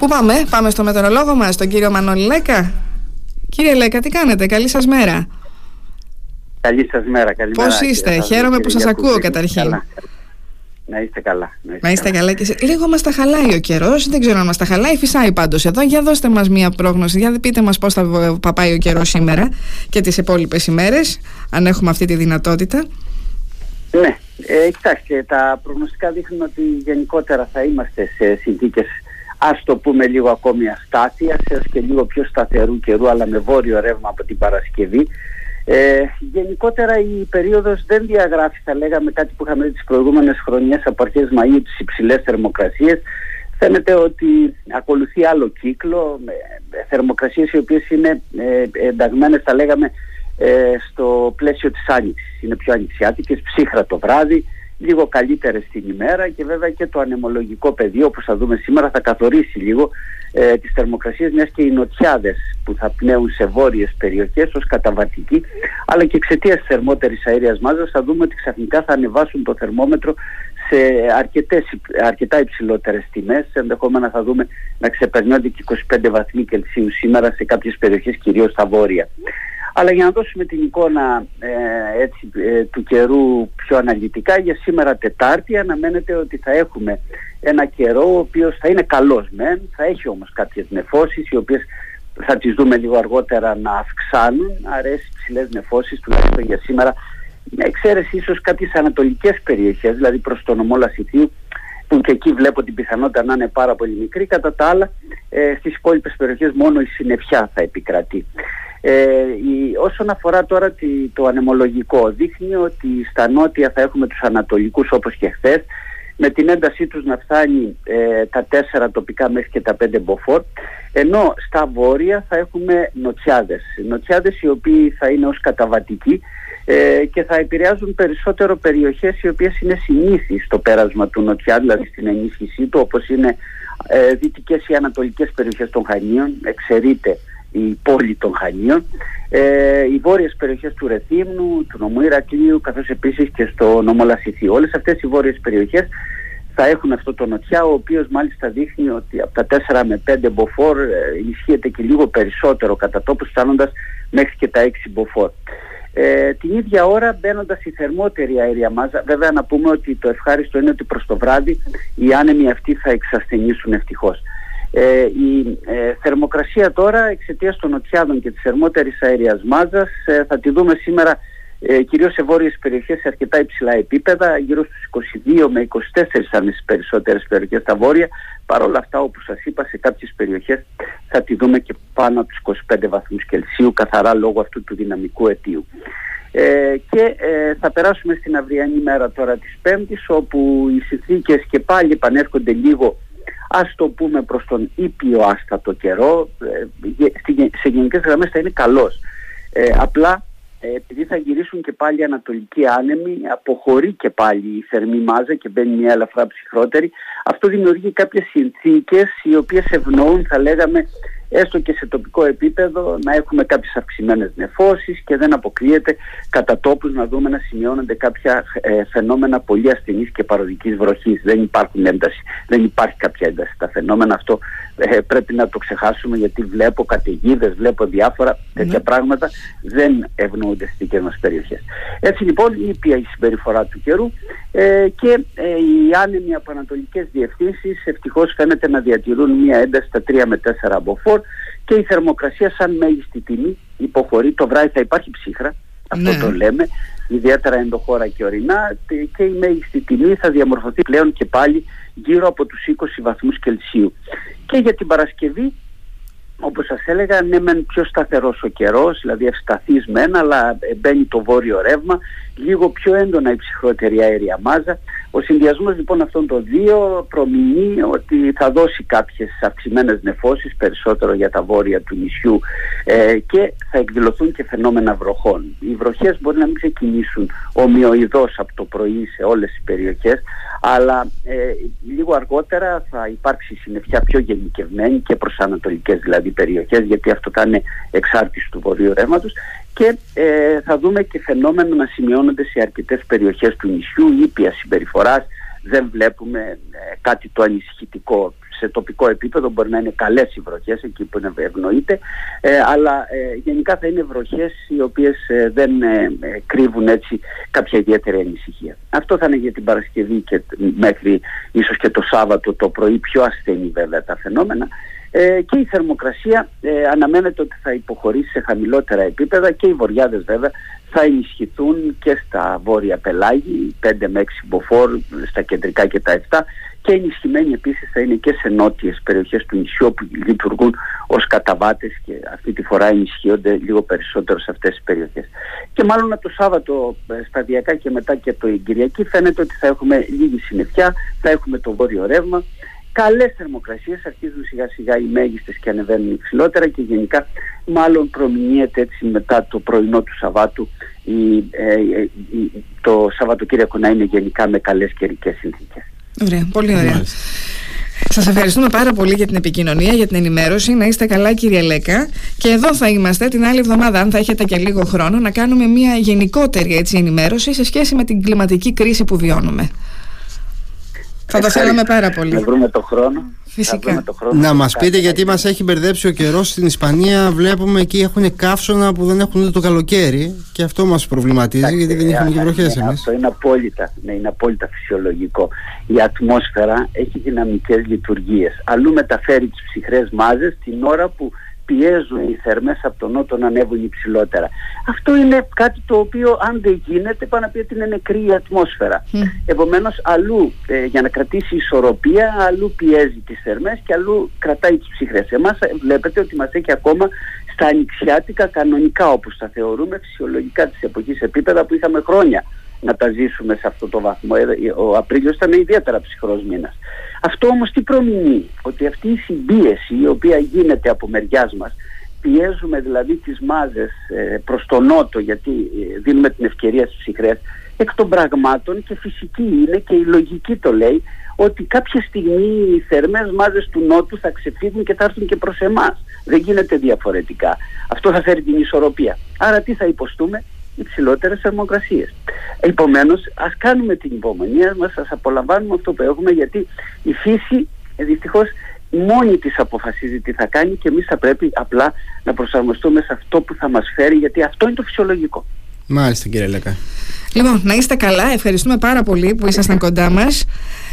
Πού πάμε, πάμε στο μετεωρολόγο μας, τον κύριο Μανώλη Λέκα; Κύριε Λέκα, τι κάνετε, καλή σας μέρα. Καλή σας μέρα, καλή Πώς είστε, χαίρομαι που σας ακούω καταρχήν. Να είστε καλά. Να είστε, να είστε καλά. και Λίγο μας τα χαλάει ο καιρός. Δεν ξέρω αν μας τα χαλάει. Φυσάει πάντως εδώ. Για δώστε μας μία πρόγνωση. Για πείτε μας πώς θα πάει ο καιρός σήμερα και τις υπόλοιπες ημέρες, αν έχουμε αυτή τη δυνατότητα. Ναι, ε, κοιτάξτε, τα προγνωστικά δείχνουν ότι γενικότερα θα είμαστε σε συνθήκες, ας το πούμε λίγο ακόμη αστάθεια, έω και λίγο πιο σταθερού καιρού, αλλά με βόρειο ρεύμα από την Παρασκευή. Ε, γενικότερα η περίοδος δεν διαγράφει θα λέγαμε κάτι που είχαμε τις προηγούμενες χρονιές από αρχές Μαΐου τις υψηλές θερμοκρασίες. Φαίνεται ότι ακολουθεί άλλο κύκλο με θερμοκρασίες οι οποίες είναι ε, ενταγμένες θα λέγαμε ε, στο πλαίσιο της άνοιξης. Είναι πιο ανοιξιάτικες, ψύχρα το βράδυ λίγο καλύτερες την ημέρα και βέβαια και το ανεμολογικό πεδίο όπως θα δούμε σήμερα θα καθορίσει λίγο ε, τις θερμοκρασίες μιας και οι νοτιάδες που θα πνέουν σε βόρειες περιοχές ως καταβατική αλλά και εξαιτίας της θερμότερης αέριας μάζας θα δούμε ότι ξαφνικά θα ανεβάσουν το θερμόμετρο σε αρκετές, αρκετά υψηλότερες τιμές ενδεχόμενα θα δούμε να ξεπερνιόνται και 25 βαθμοί Κελσίου σήμερα σε κάποιες περιοχές κυρίως στα βόρεια. Αλλά για να δώσουμε την εικόνα ε, έτσι, ε, του καιρού πιο αναλυτικά, για σήμερα Τετάρτη αναμένεται ότι θα έχουμε ένα καιρό ο οποίος θα είναι καλός μεν, θα έχει όμως κάποιες νεφώσεις οι οποίες θα τις δούμε λίγο αργότερα να αυξάνουν, αρέσει ψηλές νεφώσεις τουλάχιστον για σήμερα, με εξαίρεση ίσως κάποιες ανατολικές περιοχές, δηλαδή προς το νομό Λασιθίου, που και εκεί βλέπω την πιθανότητα να είναι πάρα πολύ μικρή, κατά τα άλλα ε, στις υπόλοιπες περιοχές μόνο η συννεφιά θα επικρατεί. Ε, η, όσον αφορά τώρα το ανεμολογικό, δείχνει ότι στα νότια θα έχουμε τους ανατολικούς όπως και χθες, με την έντασή τους να φτάνει ε, τα τέσσερα τοπικά μέχρι και τα πέντε μποφόρ, ενώ στα βόρεια θα έχουμε νοτιάδες. Νοτιάδες οι οποίοι θα είναι ως καταβατικοί ε, και θα επηρεάζουν περισσότερο περιοχές οι οποίες είναι συνήθεις στο πέρασμα του νοτιά, δηλαδή στην ενίσχυσή του, όπως είναι ε, δυτικές ή ανατολικές περιοχές των Χανίων, εξαιρείται η πόλη των Χανίων, ε, οι βόρειες περιοχές του Ρεθύμνου, του νομού Ηρακλείου, καθώς επίσης και στο νομό Λασιθή. Όλες αυτές οι βόρειες περιοχές θα έχουν αυτό το νοτιά, ο οποίος μάλιστα δείχνει ότι από τα 4 με 5 μποφόρ ε, ενισχύεται και λίγο περισσότερο κατά τόπους φτάνοντας μέχρι και τα 6 μποφόρ. Ε, την ίδια ώρα μπαίνοντας η θερμότερη αέρια μάζα, βέβαια να πούμε ότι το ευχάριστο είναι ότι προς το βράδυ οι άνεμοι αυτοί θα εξασθενήσουν ευτυχώς. Ε, η ε, θερμοκρασία τώρα εξαιτίας των νοτιάδων και της θερμότερης αέριας μάζας ε, θα τη δούμε σήμερα ε, κυρίως σε βόρειες περιοχές σε αρκετά υψηλά επίπεδα, γύρω στους 22 με 24 αν στις περισσότερες περιοχές στα βόρεια. Παρ' όλα αυτά, όπως σας είπα, σε κάποιες περιοχές θα τη δούμε και πάνω από τους 25 βαθμούς Κελσίου, καθαρά λόγω αυτού του δυναμικού αιτίου. Ε, και ε, θα περάσουμε στην αυριανή μέρα τώρα της Πέμπτης, όπου οι συνθήκες και πάλι επανέρχονται λίγο ας το πούμε προς τον ήπιο άστατο καιρό, ε, σε γενικές γραμμές θα είναι καλός. Ε, απλά ε, επειδή θα γυρίσουν και πάλι ανατολικοί άνεμοι, αποχωρεί και πάλι η θερμή μάζα και μπαίνει μια ελαφρά ψυχρότερη. Αυτό δημιουργεί κάποιες συνθήκες οι οποίες ευνοούν θα λέγαμε έστω και σε τοπικό επίπεδο να έχουμε κάποιες αυξημένες νεφώσεις και δεν αποκλείεται κατά τόπους να δούμε να σημειώνονται κάποια ε, φαινόμενα πολύ ασθενής και παροδικής βροχής. Δεν υπάρχουν ένταση, δεν υπάρχει κάποια ένταση. Τα φαινόμενα αυτό ε, πρέπει να το ξεχάσουμε γιατί βλέπω καταιγίδες, βλέπω διάφορα τέτοια ναι. πράγματα δεν ευνοούνται στις δικές μας περιοχές. Έτσι λοιπόν ήπια η συμπεριφορά του καιρού ε, και ε, οι άνεμοι από ανατολικές διευθύνσεις ευτυχώς φαίνεται να διατηρούν μια ένταση στα 3 με 4 μποφόρ και η θερμοκρασία σαν μέγιστη τιμή υποχωρεί. Το βράδυ θα υπάρχει ψύχρα, αυτό ναι. το λέμε, ιδιαίτερα ενδοχώρα και ορεινά και η μέγιστη τιμή θα διαμορφωθεί πλέον και πάλι γύρω από τους 20 βαθμούς Κελσίου. Και για την Παρασκευή όπως σας έλεγα, ναι μεν πιο σταθερός ο καιρός, δηλαδή ευσταθής μεν, αλλά μπαίνει το βόρειο ρεύμα, λίγο πιο έντονα η ψυχρότερη αέρια μάζα. Ο συνδυασμός λοιπόν αυτών των δύο προμηνεί ότι θα δώσει κάποιες αυξημένες νεφώσεις, περισσότερο για τα βόρεια του νησιού ε, και θα εκδηλωθούν και φαινόμενα βροχών. Οι βροχές μπορεί να μην ξεκινήσουν ομοιοειδώς από το πρωί σε όλες τις περιοχές, αλλά ε, λίγο αργότερα θα υπάρξει συννεφιά πιο γενικευμένη και προς ανατολικές δηλαδή περιοχές γιατί αυτό θα είναι εξάρτηση του βορείου ρεύματος και ε, θα δούμε και φαινόμενα να σημειώνονται σε αρκετές περιοχές του νησιού ήπια συμπεριφοράς. Δεν βλέπουμε ε, κάτι το ανησυχητικό. Σε τοπικό επίπεδο μπορεί να είναι καλές οι βροχές εκεί που ευνοείται ε, αλλά ε, γενικά θα είναι βροχές οι οποίες δεν κρύβουν έτσι κάποια ιδιαίτερη ανησυχία. Αυτό θα είναι για την Παρασκευή και μέχρι ίσως και το Σάββατο το πρωί πιο ασθενή βέβαια τα φαινόμενα ε, και η θερμοκρασία ε, αναμένεται ότι θα υποχωρήσει σε χαμηλότερα επίπεδα και οι βοριάδες βέβαια θα ενισχυθούν και στα βόρεια πελάγη, 5 με 6 μποφόρ, στα κεντρικά και τα 7 και ενισχυμένοι επίσης θα είναι και σε νότιες περιοχές του νησιού που λειτουργούν ως καταβάτες και αυτή τη φορά ενισχύονται λίγο περισσότερο σε αυτές τις περιοχές. Και μάλλον το Σάββατο ε, σταδιακά και μετά και το Κυριακή φαίνεται ότι θα έχουμε λίγη συννεφιά, θα έχουμε το βόρειο ρεύμα καλές θερμοκρασίες αρχίζουν σιγά σιγά οι μέγιστες και ανεβαίνουν υψηλότερα και γενικά μάλλον προμηνύεται έτσι μετά το πρωινό του Σαββάτου η, ε, ε, το Σαββατοκύριακο να είναι γενικά με καλές καιρικές συνθήκες. Ωραία, πολύ ωραία. Σας ευχαριστούμε πάρα πολύ για την επικοινωνία, για την ενημέρωση. Να είστε καλά κύριε Λέκα. Και εδώ θα είμαστε την άλλη εβδομάδα, αν θα έχετε και λίγο χρόνο, να κάνουμε μια γενικότερη έτσι, ενημέρωση σε σχέση με την κλιματική κρίση που βιώνουμε. Θα το θέλαμε πάρα πολύ. Να βρούμε το χρόνο. Φυσικά. το χρόνο να μας πείτε γιατί μας έχει μπερδέψει ο καιρός στην Ισπανία. Βλέπουμε εκεί έχουν καύσωνα που δεν έχουν το καλοκαίρι και αυτό μας προβληματίζει γιατί δεν είχαμε και βροχές εμείς. Αυτό είναι απόλυτα, ναι, είναι απόλυτα φυσιολογικό. Η ατμόσφαιρα έχει δυναμικές λειτουργίες. Αλλού μεταφέρει τις ψυχρές μάζες την ώρα που πιέζουν οι θερμές από τον νότο να ανέβουν υψηλότερα. Αυτό είναι κάτι το οποίο αν δεν γίνεται πάνω να πει ότι είναι νεκρή η ατμόσφαιρα. Mm. Επομένως αλλού ε, για να κρατήσει ισορροπία αλλού πιέζει τις θερμές και αλλού κρατάει τις ψυχρές. Εμάς ε, βλέπετε ότι μας έχει ακόμα στα ανοιξιάτικα κανονικά όπως τα θεωρούμε φυσιολογικά της εποχής επίπεδα που είχαμε χρόνια να τα ζήσουμε σε αυτό το βαθμό. Ε, ο Απρίλιος ήταν ιδιαίτερα ψυχρός μήνας. Αυτό όμως τι προμηνύει, ότι αυτή η συμπίεση η οποία γίνεται από μεριάς μας, πιέζουμε δηλαδή τις μάζες ε, προς τον νότο γιατί ε, δίνουμε την ευκαιρία στις ψυχρές, εκ των πραγμάτων και φυσική είναι και η λογική το λέει ότι κάποια στιγμή οι θερμές μάζες του νότου θα ξεφύγουν και θα έρθουν και προς εμάς. Δεν γίνεται διαφορετικά. Αυτό θα φέρει την ισορροπία. Άρα τι θα υποστούμε, υψηλότερες θερμοκρασίες. Επομένως, ας κάνουμε την υπομονή μας, ας απολαμβάνουμε αυτό που έχουμε, γιατί η φύση ε, δυστυχώς μόνη της αποφασίζει τι θα κάνει και εμείς θα πρέπει απλά να προσαρμοστούμε σε αυτό που θα μας φέρει γιατί αυτό είναι το φυσιολογικό. Μάλιστα κύριε Λέκα. Λοιπόν, να είστε καλά. Ευχαριστούμε πάρα πολύ που ήσασταν κοντά μας.